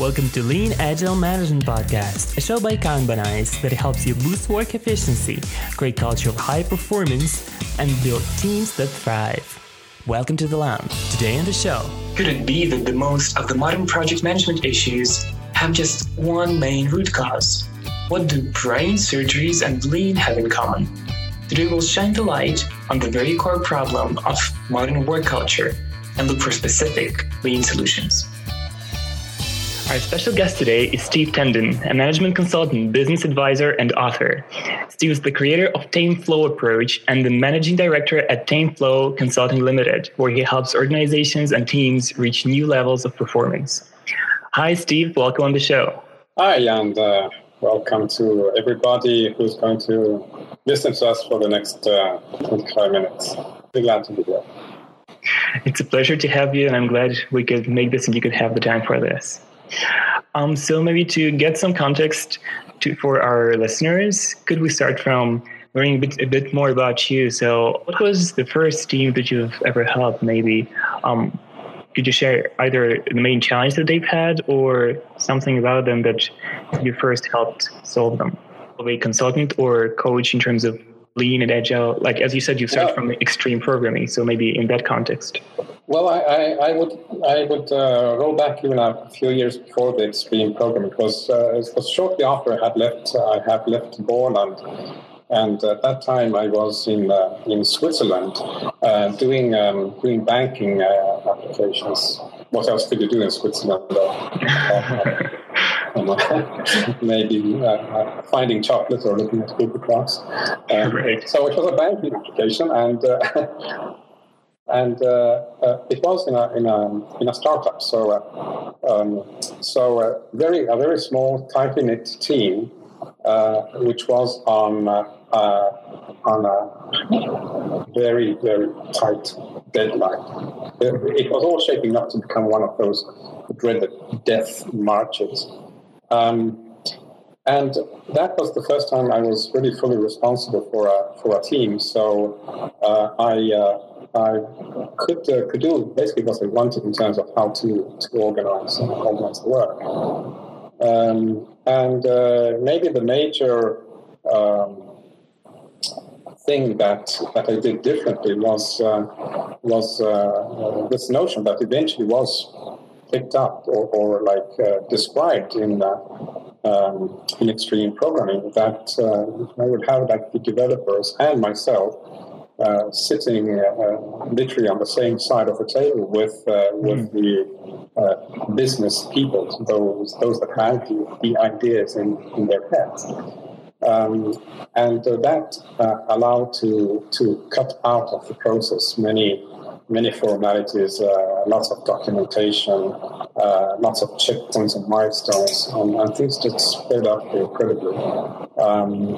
Welcome to Lean Agile Management Podcast, a show by Kanbanize that helps you boost work efficiency, create culture of high performance, and build teams that thrive. Welcome to the lab. Today on the show. Could it be that the most of the modern project management issues have just one main root cause? What do brain surgeries and lean have in common? Today we'll shine the light on the very core problem of modern work culture and look for specific lean solutions. Our special guest today is Steve Tendon, a management consultant, business advisor, and author. Steve is the creator of TameFlow Approach and the managing director at TameFlow Consulting Limited, where he helps organizations and teams reach new levels of performance. Hi, Steve. Welcome on the show. Hi, and uh, welcome to everybody who's going to listen to us for the next uh, 25 minutes. Be glad to be here. It's a pleasure to have you, and I'm glad we could make this and you could have the time for this. Um, so maybe to get some context to, for our listeners, could we start from learning a bit, a bit, more about you? So, what was the first team that you've ever helped? Maybe um, could you share either the main challenge that they've had or something about them that you first helped solve them? A consultant or coach in terms of lean and agile? Like as you said, you start from extreme programming, so maybe in that context. Well, I, I, I would I would uh, roll back even a few years before the extreme programming because uh, it was shortly after I had left I had left Borland. And at that time, I was in uh, in Switzerland uh, doing um, doing banking uh, applications. What else could you do in Switzerland? maybe uh, uh, finding chocolate or looking at cuckoo clocks. Um, right. So it was a banking application, and uh, and uh, uh, it was in a in a in a startup. So uh, um, so very a very small, tightly knit team, which was on on a very very tight deadline. It was all shaping up to become one of those dreaded death marches. Um, and that was the first time I was really fully responsible for a for a team. So uh, I uh, I could uh, could do basically what I wanted in terms of how to to organize and organize the work. Um, and uh, maybe the major um, thing that that I did differently was uh, was uh, this notion that eventually was picked up or, or like uh, described in uh, um, in extreme programming that uh, I would have like the developers and myself uh, sitting uh, literally on the same side of the table with uh, with mm. the business people, those those that have the, the ideas in, in their heads. Um, and that allowed to to cut out of the process many many formalities, uh, lots of documentation, uh, lots of checkpoints and milestones, and, things just sped up incredibly. Um,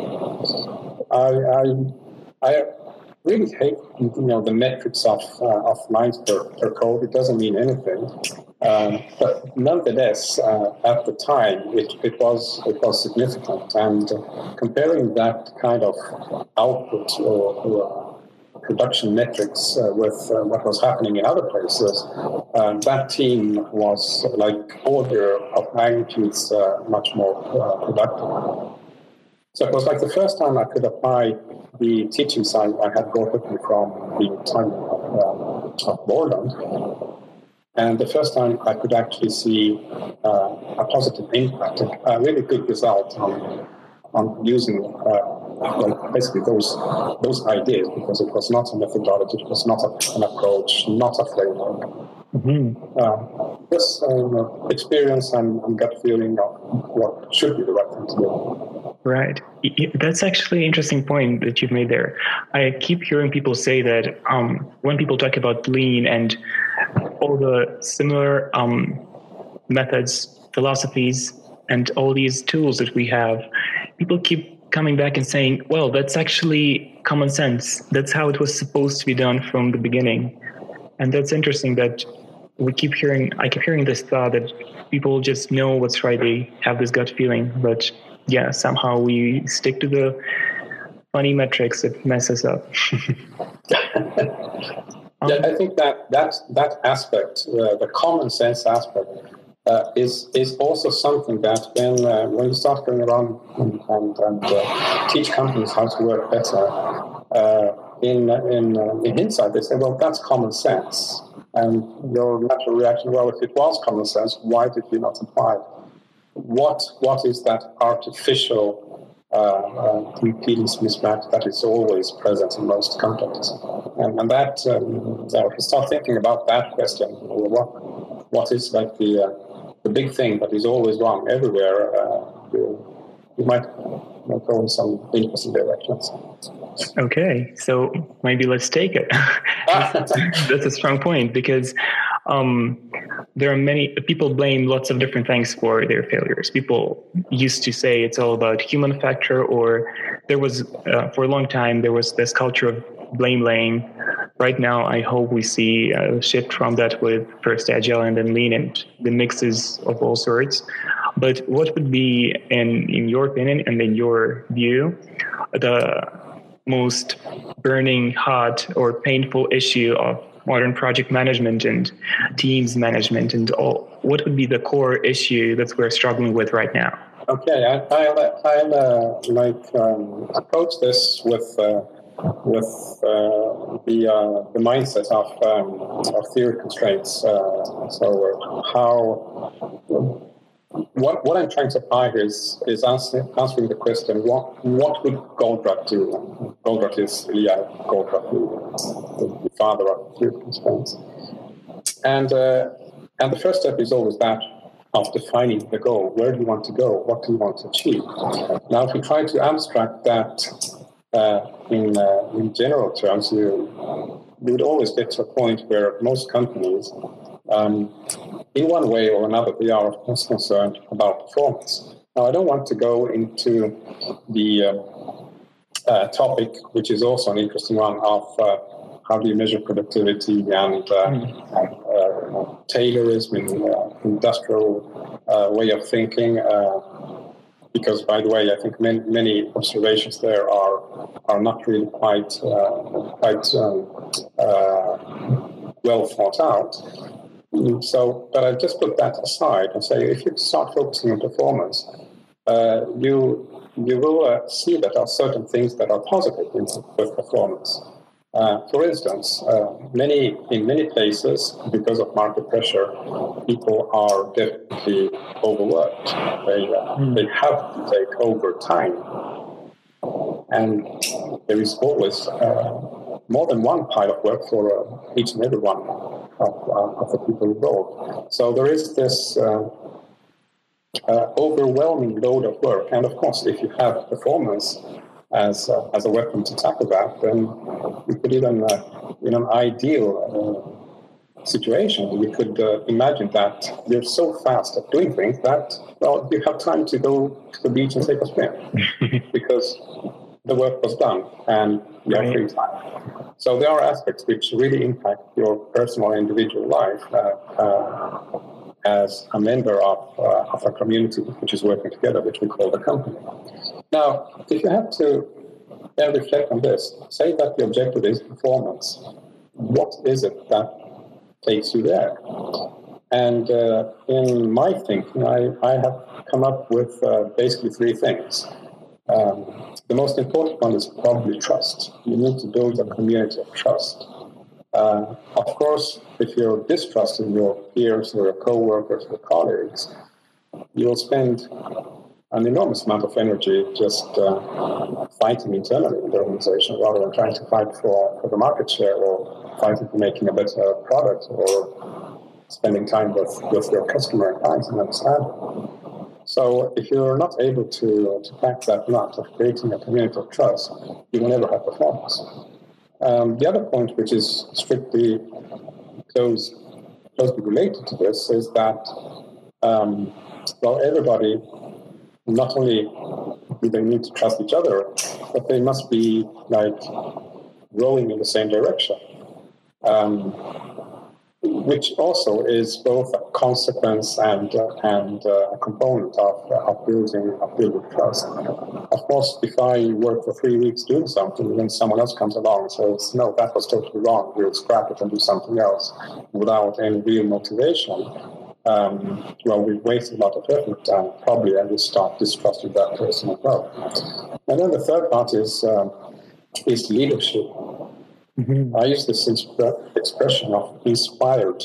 I, I, I, really hate you know the metrics of uh, of lines per, per code. It doesn't mean anything. Um, but nonetheless, uh, at the time, it, it was it was significant, and comparing that kind of output or, or production metrics uh, with uh, what was happening in other places, um, that team was like order of magnitudes uh, much more uh, productive. So it was like the first time I could apply the teaching side I had brought with me from the time of, um, of Borland. And the first time I could actually see a positive impact, a really good result on, on using uh, like basically those those ideas because it was not a methodology, it was not a, an approach, not a framework. Mm-hmm. Uh, just um, experience and, and gut feeling of what should be the right thing to do. Right. That's actually an interesting point that you've made there. I keep hearing people say that um, when people talk about lean and all the similar um, methods, philosophies, and all these tools that we have, people keep coming back and saying, well, that's actually common sense. That's how it was supposed to be done from the beginning. And that's interesting that we keep hearing, I keep hearing this thought that people just know what's right. They have this gut feeling. But yeah, somehow we stick to the funny metrics that mess us up. yeah, I think that that, that aspect, uh, the common sense aspect, uh, is is also something that when uh, when you start going around and, and, and uh, teach companies how to work better, uh, in in uh, in hindsight they say, well, that's common sense, and your natural reaction, well, if it was common sense, why did you not apply it? What what is that artificial uh, uh, impedance mismatch that is always present in most companies. And, and that, um, if you start thinking about that question, what, what is like the, uh, the big thing that is always wrong everywhere, uh, you, you might, might go in some interesting directions. Okay, so maybe let's take it. that's, a strong point because um, there are many people blame lots of different things for their failures. People used to say it's all about human factor, or there was uh, for a long time there was this culture of blame laying right now, I hope we see a shift from that with first agile and then lean and the mixes of all sorts. But what would be, in, in your opinion and in your view, the most burning, hot, or painful issue of modern project management and teams management and all? What would be the core issue that we're struggling with right now? Okay, I, will I'll uh, like um, approach this with uh, with uh, the uh, the mindset of um, of theory constraints. Uh, so how what, what I'm trying to apply here is, is answer, answering the question what what would Goldratt do? Goldratt is Eli Goldratt, the, the father of theory constraints. And, uh, and the first step is always that of defining the goal. Where do you want to go? What do you want to achieve? Now, if we try to abstract that uh, in, uh, in general terms, you, you would always get to a point where most companies, um, in one way or another, they are of course concerned about performance. Now, I don't want to go into the uh, uh topic, which is also an interesting one, of uh, how do you measure productivity and, mm. Taylorism in industrial way of thinking because by the way, I think many, many observations there are are not really quite uh, quite um, uh, well thought out. So, but I just put that aside and say if you start focusing on performance, uh, you you will uh, see that there are certain things that are positive in with performance. Uh, for instance, uh, many in many places, because of market pressure, people are definitely overworked. They uh, mm. they have to take over time, and there is always uh, more than one pile of work for uh, each and every one of, uh, of, the people involved. So there is this. overwhelming load of work, and of course, if you have performance as uh, as a weapon to tackle that, then you could even, uh, in an ideal uh, situation, you could uh, imagine that you're so fast at doing things that well, you have time to go to the beach and take a swim because the work was done and you have free time. So there are aspects which really impact your personal individual life uh, uh, as a member of, of a community which is working together, which we call the company. Now, if you have to then reflect on this, say that the objective is performance. What is it that takes you there? And uh, in my thinking, I, I have come up with uh, basically three things. Um, the most important one is probably trust. You need to build a community of trust. Uh, of course, if you're distrusting your peers or your co-workers or colleagues, you'll spend an enormous amount of energy just uh, fighting internally in the organization rather than trying to fight for, for the market share or fighting for making a better product or spending time with, with your customer and clients and understand. So if you're not able to, to crack that nut of creating a community of trust, you will never have performance. Um, the other point, which is strictly close, closely related to this, is that um, well, everybody not only do they need to trust each other, but they must be like rowing in the same direction. Um, which also is both a consequence and uh, and uh, a component of, uh, of building of building trust. Of course, if I work for three weeks doing something, and then someone else comes along and says, "No, that was totally wrong. We'll scrap it and do something else," without any real motivation, um, well, we've wasted a lot of effort and probably I will start distrusting that person as well. And then the third part is, um, is leadership. Mm-hmm. I use this expression of inspired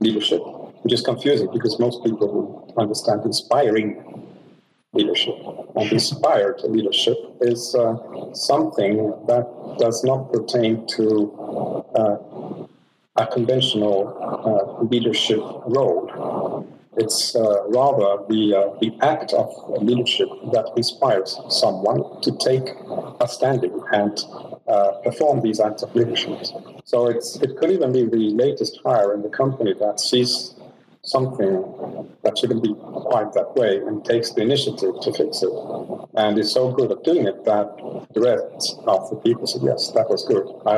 leadership, which is confusing because most people understand inspiring leadership. And inspired leadership is uh, something that does not pertain to uh, a conventional uh, leadership role. It's uh, rather the, uh, the act of leadership that inspires someone to take a standing and uh, perform these acts of leadership. So it's, it could even be the latest hire in the company that sees something that shouldn't be quite that way and takes the initiative to fix it. And is so good at doing it that the rest of the people say, yes, that was good. I,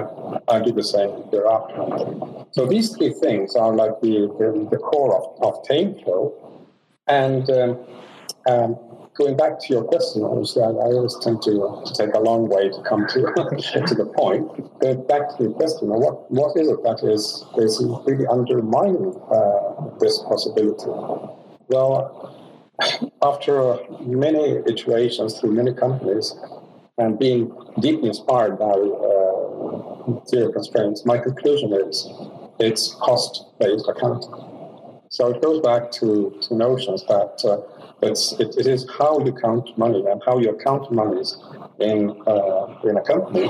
I'll do the same thereafter. So these three things are like the, the, the core of, of TameFlow. And um, um, going back to your question, obviously, I, I always tend to, take a long way to come to to the point. But back to your question, what what is it that is is really undermining uh, this possibility? Well, after many iterations through many companies and being deeply inspired by uh, theory constraints, my conclusion is it's cost-based accounting. So it goes back to, to notions that uh, it's, it, it is how you count money and how you account monies in, uh, in a company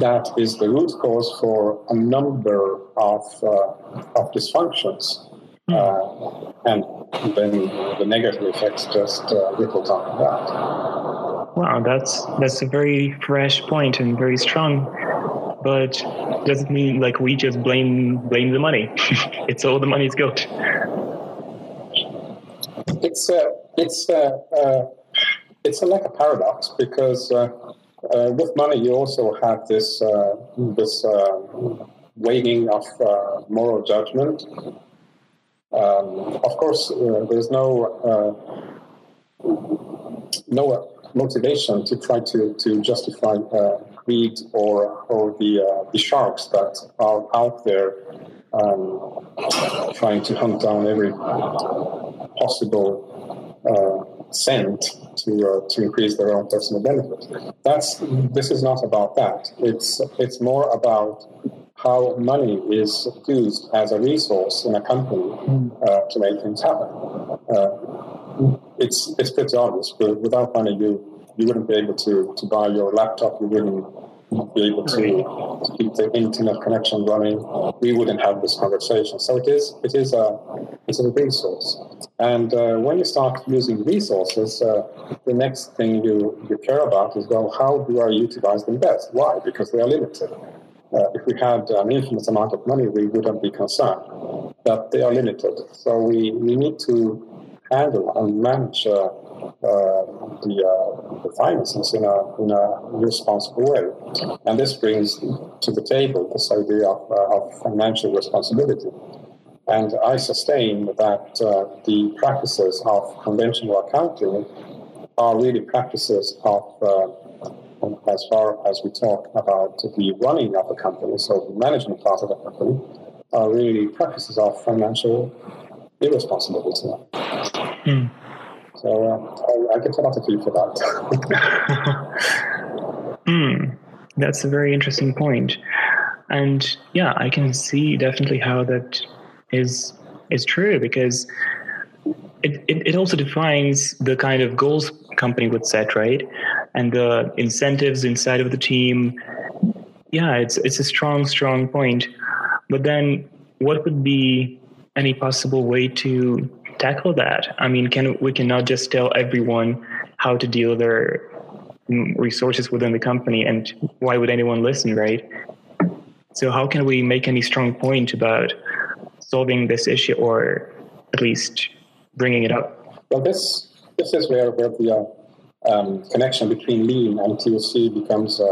that is the root cause for a number of, uh, of dysfunctions. Hmm. Uh, and then the negative effects just uh, ripple down that. Wow, that's that's a very fresh point and very strong. But does it mean like we just blame blame the money? it's all the money's good. It's uh, it's uh, uh, it's like a paradox because uh, uh, with money you also have this uh, this weighing of moral judgment. Um, of course, there's no no motivation to try to to justify greed or or the the sharks that are out there um, trying to hunt down every possible uh, cent to uh, to increase their own personal benefit. That's this is not about that. It's it's more about how money is used as a resource in a company uh, to make things happen. It's it's pretty obvious. Without money, you you wouldn't be able to to buy your laptop. You wouldn't be able to, keep the internet connection running, we wouldn't have this conversation. So it is it is a it's a resource. And uh, when you start using resources, uh, the next thing you, you care about is well, how do I utilize them best? Why? Because they are limited. Uh, if we had an infinite amount of money, we wouldn't be concerned. But they are limited. So we, we need to handle and manage uh, the, uh, the finances in a, in a responsible way. And this brings to the table this idea of, uh, of financial responsibility. And I sustain that uh, the practices of conventional accounting are really practices of, uh, as far as we talk about the running of a company, so the management part of a company, are really practices of financial irresponsibility. Mm. So uh, I, I, get a lot of you for that. mm, that's a very interesting point. And yeah, I can see definitely how that is is true because it, it, it also defines the kind of goals company would set, right? And the incentives inside of the team. Yeah, it's it's a strong, strong point. But then what would be any possible way to tackle that? I mean, can we cannot just tell everyone how to deal their resources within the company, and why would anyone listen, right? So, how can we make any strong point about solving this issue, or at least bringing it up? Well, this this is where where the uh, um, connection between Lean and TOC becomes a,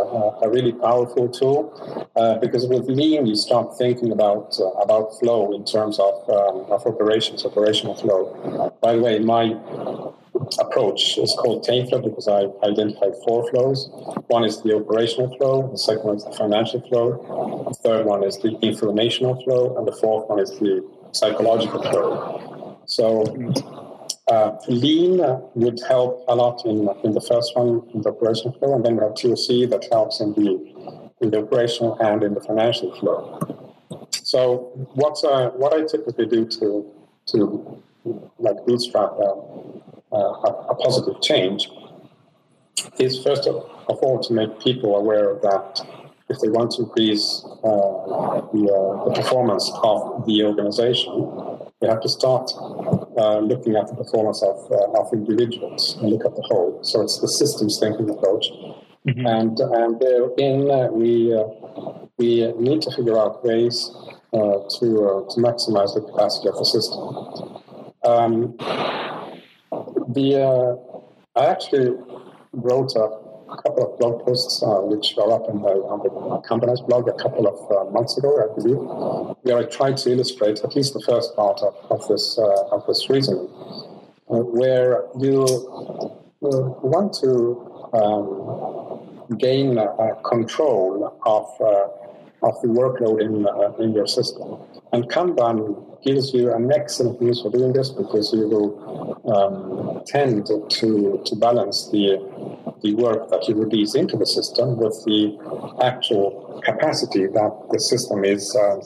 a really powerful tool uh, because with Lean you start thinking about uh, about flow in terms of, um, of operations, operational flow. by the way, my approach is called TameFlow because I identify four flows. One is the operational flow, the second one is the financial flow, the third one is the informational flow, and the fourth one is the psychological flow. So uh, lean would help a lot in, in the first one, in the operational flow, and then we have TOC that helps in the, in the operational and in the financial flow. So what's, uh, what I typically do to, to like bootstrap uh, uh a positive change is first of all to make people aware that if they want to increase uh, the, uh, the, performance of the organization, they have to start uh, looking at the performance of, uh, of individuals and look at the whole. So it's the systems thinking approach. Mm-hmm. And, and therein, uh, we, uh, we need to figure out ways to, to maximize the capacity of the system. Um, the, I actually wrote a a couple of blog posts uh, which were up the, on the company's blog a couple of uh, months ago, I believe, where I tried to illustrate at least the first part of, of this uh, of this reasoning, uh, where you want to um, gain control of uh, of the workload in uh, in your system, and Kanban gives you an excellent means for doing this because you will um, tend to to balance the the work that you release into the system with the actual capacity that the system is uh,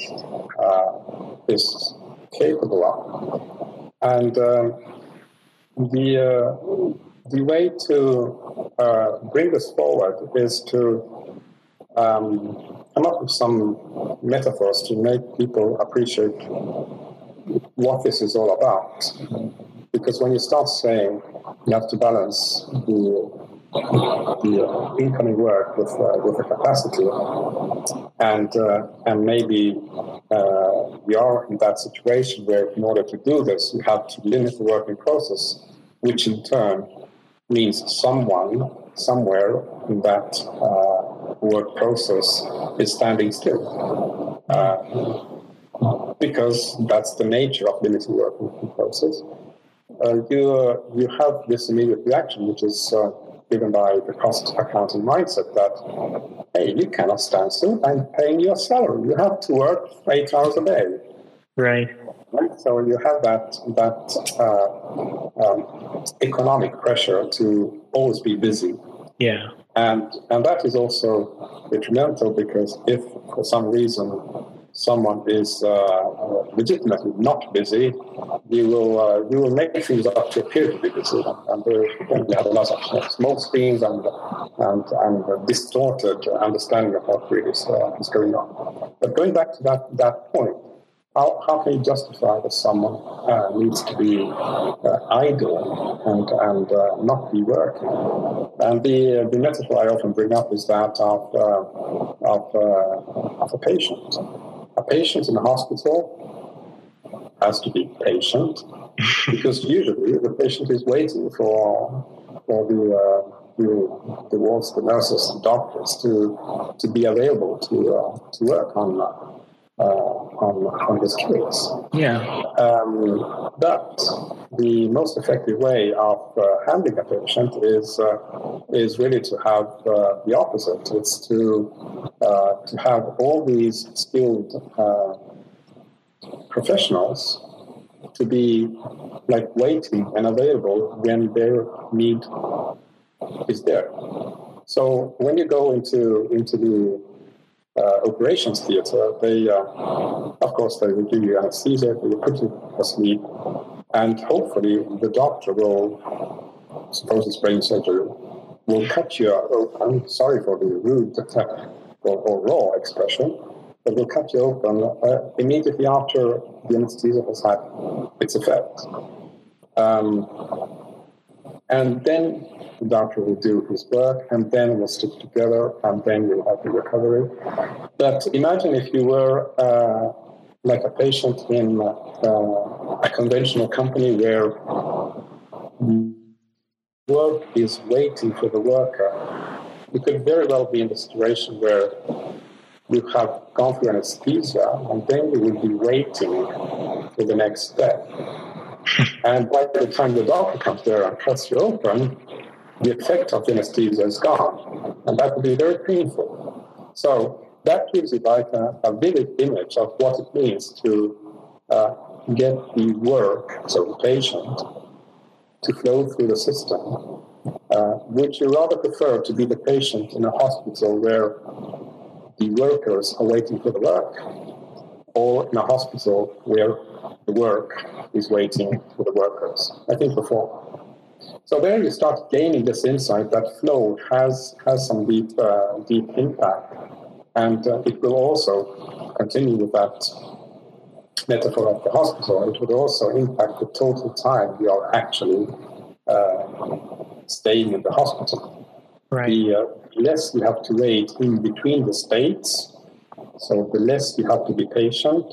uh, is capable of. And um, the uh, the way to uh, bring this forward is to um, come up with some metaphors to make people appreciate what this is all about. Because when you start saying you have to balance the the uh, incoming work with uh, with the capacity, and uh, and maybe uh, we are in that situation where in order to do this, you have to limit the working process, which in turn means someone somewhere in that uh, work process is standing still. Uh, because that's the nature of limited working process. you you have this immediate reaction, which is given by the cost accounting mindset that, hey, you cannot stand still. I'm paying your salary. You have to work eight hours a day. Right. Right. So you have that that uh, um, economic pressure to always be busy. Yeah. And and that is also detrimental because if for some reason someone is uh, legitimately not busy, you will uh, you will make things up to appear to be busy, and we have a lot of smoke screens and and and distorted understanding of what really is, uh, is going on. But going back to that that point, how, how can you justify that someone uh, needs to be uh, idle and, and uh, not be working? And the, the metaphor I often bring up is that of, uh, of, uh, of a patient a patient in a hospital has to be patient because usually the patient is waiting for for the uh, the, the wards, the nurses, the doctors to to be available to uh, to work on uh, on on this case. Yeah. Um, but the most effective way of uh, handling a patient is uh, is really to have uh, the opposite. It's to uh, to have all these skilled uh, professionals to be like waiting and available when their need is there. So when you go into into the operations theater, they, uh, of course, they will give you anesthesia, they will put you asleep, and hopefully the doctor will, suppose it's brain surgery, will cut you open. Sorry for the rude or, or raw expression, but will cut you open uh, immediately after the anesthesia has had its effect. Um, and then the doctor will do his work, and then we'll stick together, and then we'll have the recovery. But imagine if you were uh, like a patient in uh, a conventional company where work is waiting for the worker. You could very well be in the situation where you have gone through anesthesia, and then you will be waiting for the next step. And by the time the doctor comes there and cuts you open, the effect of the anesthesia is gone. And that would be very painful. So that gives you like a, a vivid image of what it means to uh, get the work, so the patient, to flow through the system, uh, would you rather prefer to be the patient in a hospital where the workers are waiting for the work, or in a hospital where the work is waiting for the workers? I think before. So there you start gaining this insight that flow has has some deep uh, deep impact, and uh, it will also continue with that metaphor of the hospital. It would also impact the total time you are actually uh, staying in the hospital. Right. The uh, less you have to wait in between the states, so the less you have to be patient,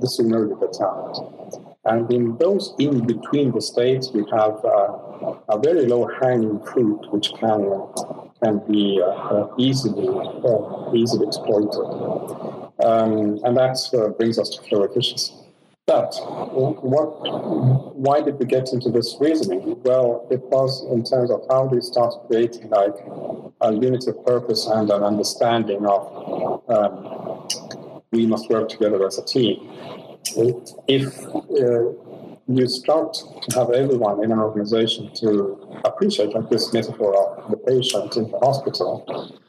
the sooner you get out. And in those in between the states, we have uh, a very low hanging fruit which can can be uh, easily uh, easily exploited, um, and that uh, brings us to flow efficiency. But what? Why did we get into this reasoning? Well, it was in terms of how we start creating like a unity of purpose and an understanding of um, we must work together as a team. If uh, you start to have everyone in an organization to appreciate like this metaphor of the patient in the hospital,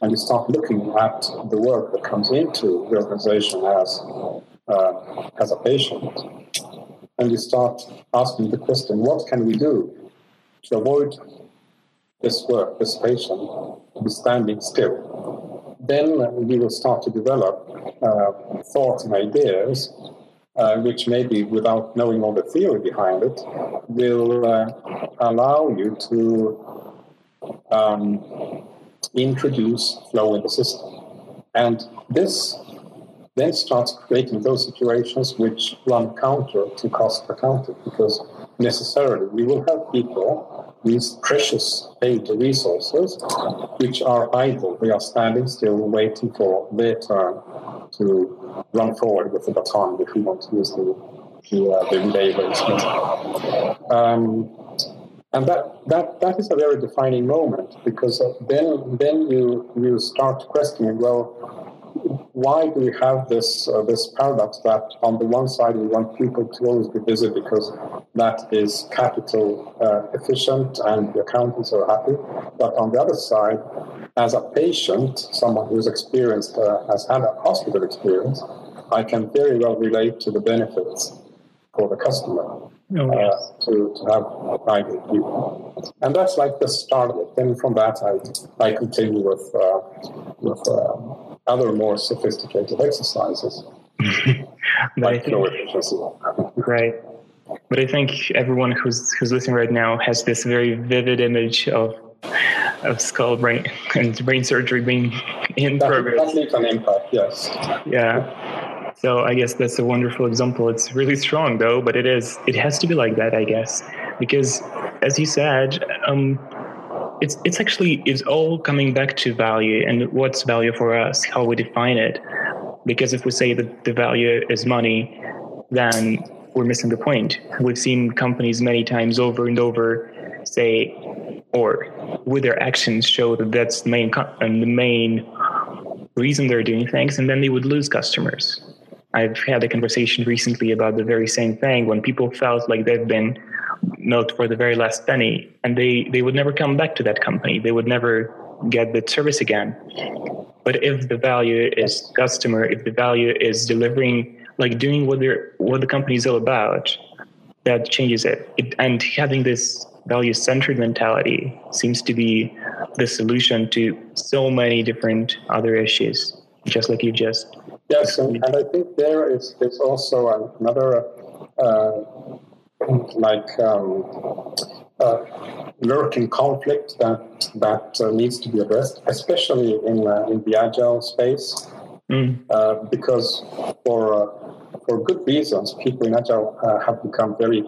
and you start looking at the work that comes into the organization as uh, as a patient, and you start asking the question, what can we do to avoid this work, this patient, to be standing still? Then we will start to develop uh, thoughts and ideas, uh, which maybe without knowing all the theory behind it, will uh, allow you to um, introduce flow in the system. And this then starts creating those situations which run counter to cost accounting because necessarily we will have people with precious paid resources which are idle. They are standing still waiting for their turn to run forward with the baton if we want to use the the, uh, the relay race um, and that, that, that is a very defining moment because then, then you, you start questioning, well, why do we have this uh, this paradox that on the one side we want people to always be busy because that is capital uh, efficient and the accountants are happy, but on the other side, as a patient, someone who's experienced uh, has had a hospital experience, I can very well relate to the benefits for the customer. Oh, yes. uh, to, to have idle people. And that's like the start of it. Then from that, I, I continue with, uh, with uh, other more sophisticated exercises. like think, right. But I think everyone who's who's listening right now has this very vivid image of of skull brain and brain surgery being in that, progress. That leaves an impact, yes. Yeah. So I guess that's a wonderful example. It's really strong though, but it is it has to be like that, I guess, because as you said, um, it's it's actually it's all coming back to value and what's value for us, how we define it. Because if we say that the value is money, then we're missing the point. We've seen companies many times over and over say, or with their actions show that that's the main and the main reason they're doing things, and then they would lose customers. I've had a conversation recently about the very same thing when people felt like they've been milked for the very last penny and they they would never come back to that company. They would never get the service again. But if the value is customer if the value is delivering like doing what they're what the company is all about that changes it, it and having this value centered mentality seems to be the solution to so many different other issues just like you just yes and, and i think there is is also another uh, like um, uh, lurking conflict that that uh, needs to be addressed, especially in uh, in the agile space, mm. Uh, because for uh, for good reasons, people in agile uh, have become very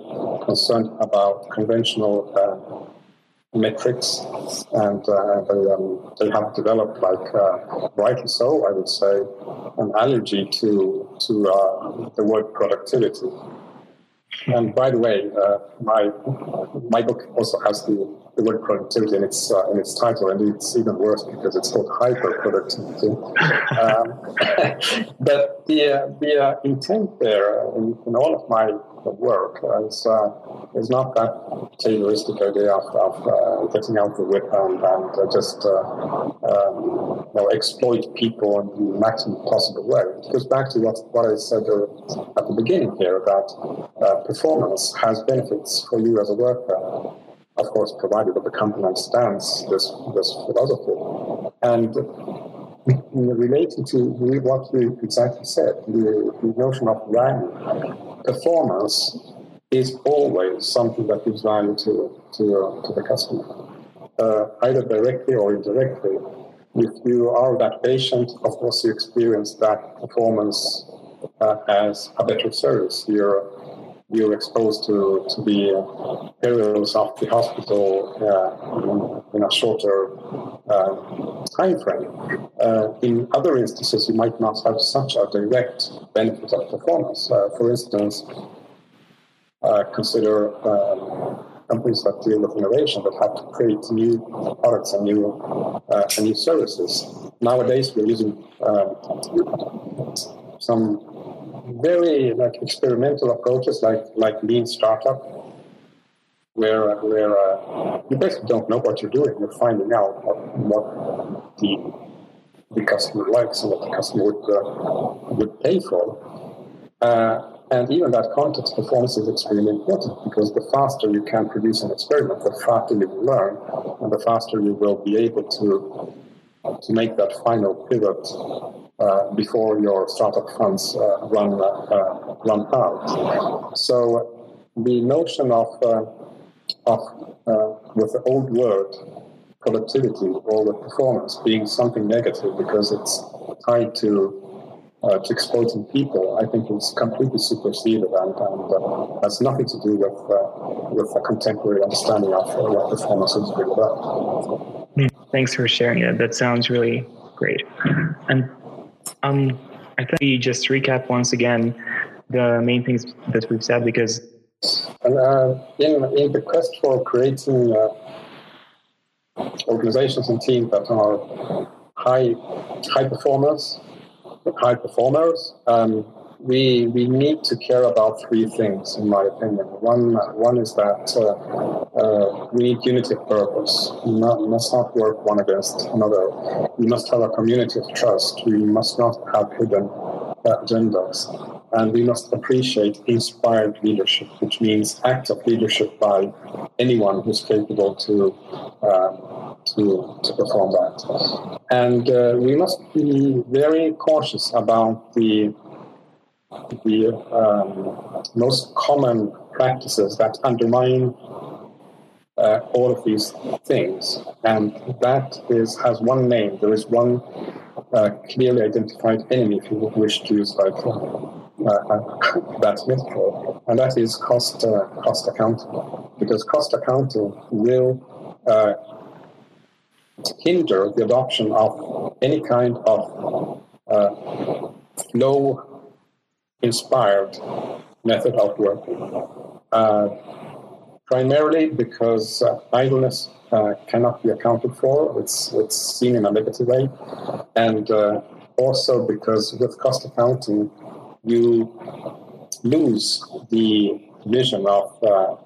concerned about conventional metrics, and they um, they have developed, like rightly so, I would say, an allergy to to the word productivity. And by the way, uh, my my book also has the the word productivity in its uh, in its title, and it's even worse because it's called hyper productivity. um, but the uh, the uh, intent there in, in, all of my work is uh, is not that Tayloristic idea of, of getting out the whip and, and just um, you know, exploit people in the maximum possible way. It goes back to what what I said at the beginning here that performance has benefits for you as a worker of course, provided that the company understands this, this philosophy. And relating to what you exactly said, the, the notion of value, performance is always something that gives value to, to, to the customer, uh, either directly or indirectly. If you are that patient, of course, you experience that performance uh, as a better service. You're you're exposed to, to the perils of the hospital uh, in, a shorter uh, time frame. Uh, in other instances, you might not have such a direct benefit of performance. Uh, for instance, uh, consider um, companies that deal with innovation that have to create new products and new uh, and new services. Nowadays, we're using um, some very like experimental approaches like like lean startup where where uh, you basically don't know what you're doing. You're finding out what, what the the customer likes and what the customer would uh, would pay for. Uh, and even that context performance is extremely important because the faster you can produce an experiment, the faster you will learn, and the faster you will be able to to make that final pivot uh, before your startup funds uh, run uh, run out. So the notion of of with the old word productivity or with performance being something negative because it's tied to uh, to exploiting people, I think is completely superseded and, and uh, has nothing to do with uh, with a contemporary understanding of what performance is really about. Hmm. Thanks for sharing it. That sounds really great. And um, I think we just recap once again the main things that we've said because. And, uh, in, in the quest for creating uh, organizations and teams that are high high performers, high performers, um, we we need to care about three things, in my opinion. One one is that uh, uh, we need unity of purpose. We, not, must not work one against another. We must have a community of trust. We must not have hidden agendas, and we must appreciate inspired leadership, which means active leadership by anyone who's capable to. Uh, to, to perform that. And uh, we must be very cautious about the the um, most common practices that undermine uh, all of these things. And that is has one name. There is one uh, clearly identified enemy, if you wish to use like uh, uh that metaphor, and that is cost uh, cost accounting. Because cost accounting will uh, hinder the adoption of any kind of flow inspired method of working. Uh, primarily because uh, idleness uh, cannot be accounted for, it's, it's seen in a negative way, and uh, also because with cost accounting, you lose the vision of uh,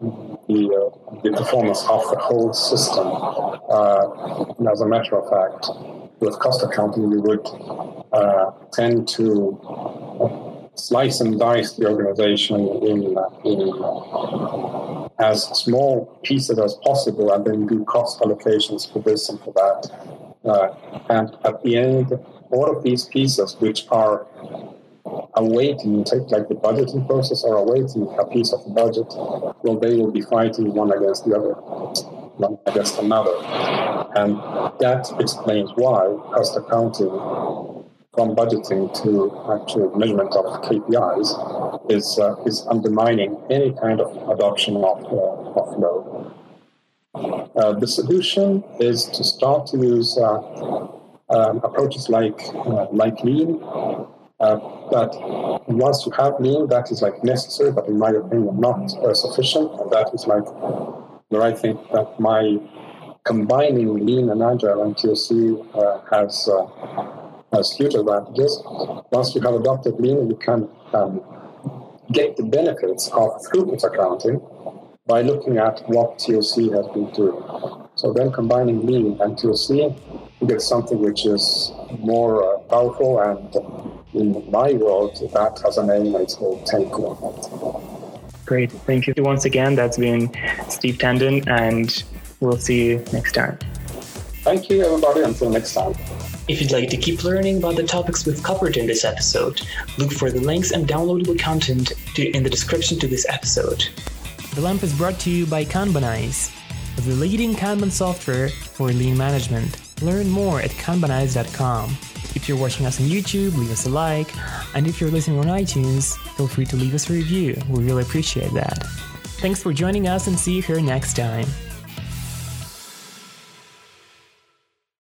the, uh, the performance of the whole system. and as a matter of fact, with cost accounting, you would tend to slice and dice the organization in, in as small pieces as possible and then do cost allocations for this and for that. Uh, and at the end, all of these pieces, which are awaiting, take like the budgeting process or awaiting a piece of the budget, well, they will be fighting one against the other, one against another. And that explains why cost accounting from budgeting to actual measurement of KPIs is uh, is undermining any kind of adoption of uh, of flow. Uh, the solution is to start to use uh, um, approaches like uh, like lean. Uh, but once you have lean, that is like necessary, but in my opinion, not sufficient. And that is like where I think that my combining lean and agile and TOC has has huge advantages. Once you have adopted lean, you can um, get the benefits of throughput accounting by looking at what TOC has been doing. So then combining lean and TOC, you get something which is more uh, powerful and in my world, that has a name and it's called Tenko. Great. Thank you once again. That's been Steve Tendon, and we'll see you next time. Thank you, everybody. Until next time. If you'd like to keep learning about the topics we've covered in this episode, look for the links and downloadable content to, in the description to this episode. The Lamp is brought to you by Kanbanize, the leading Kanban software for lean management. Learn more at kanbanize.com. If you're watching us on YouTube, leave us a like. And if you're listening on iTunes, feel free to leave us a review. We really appreciate that. Thanks for joining us and see you here next time.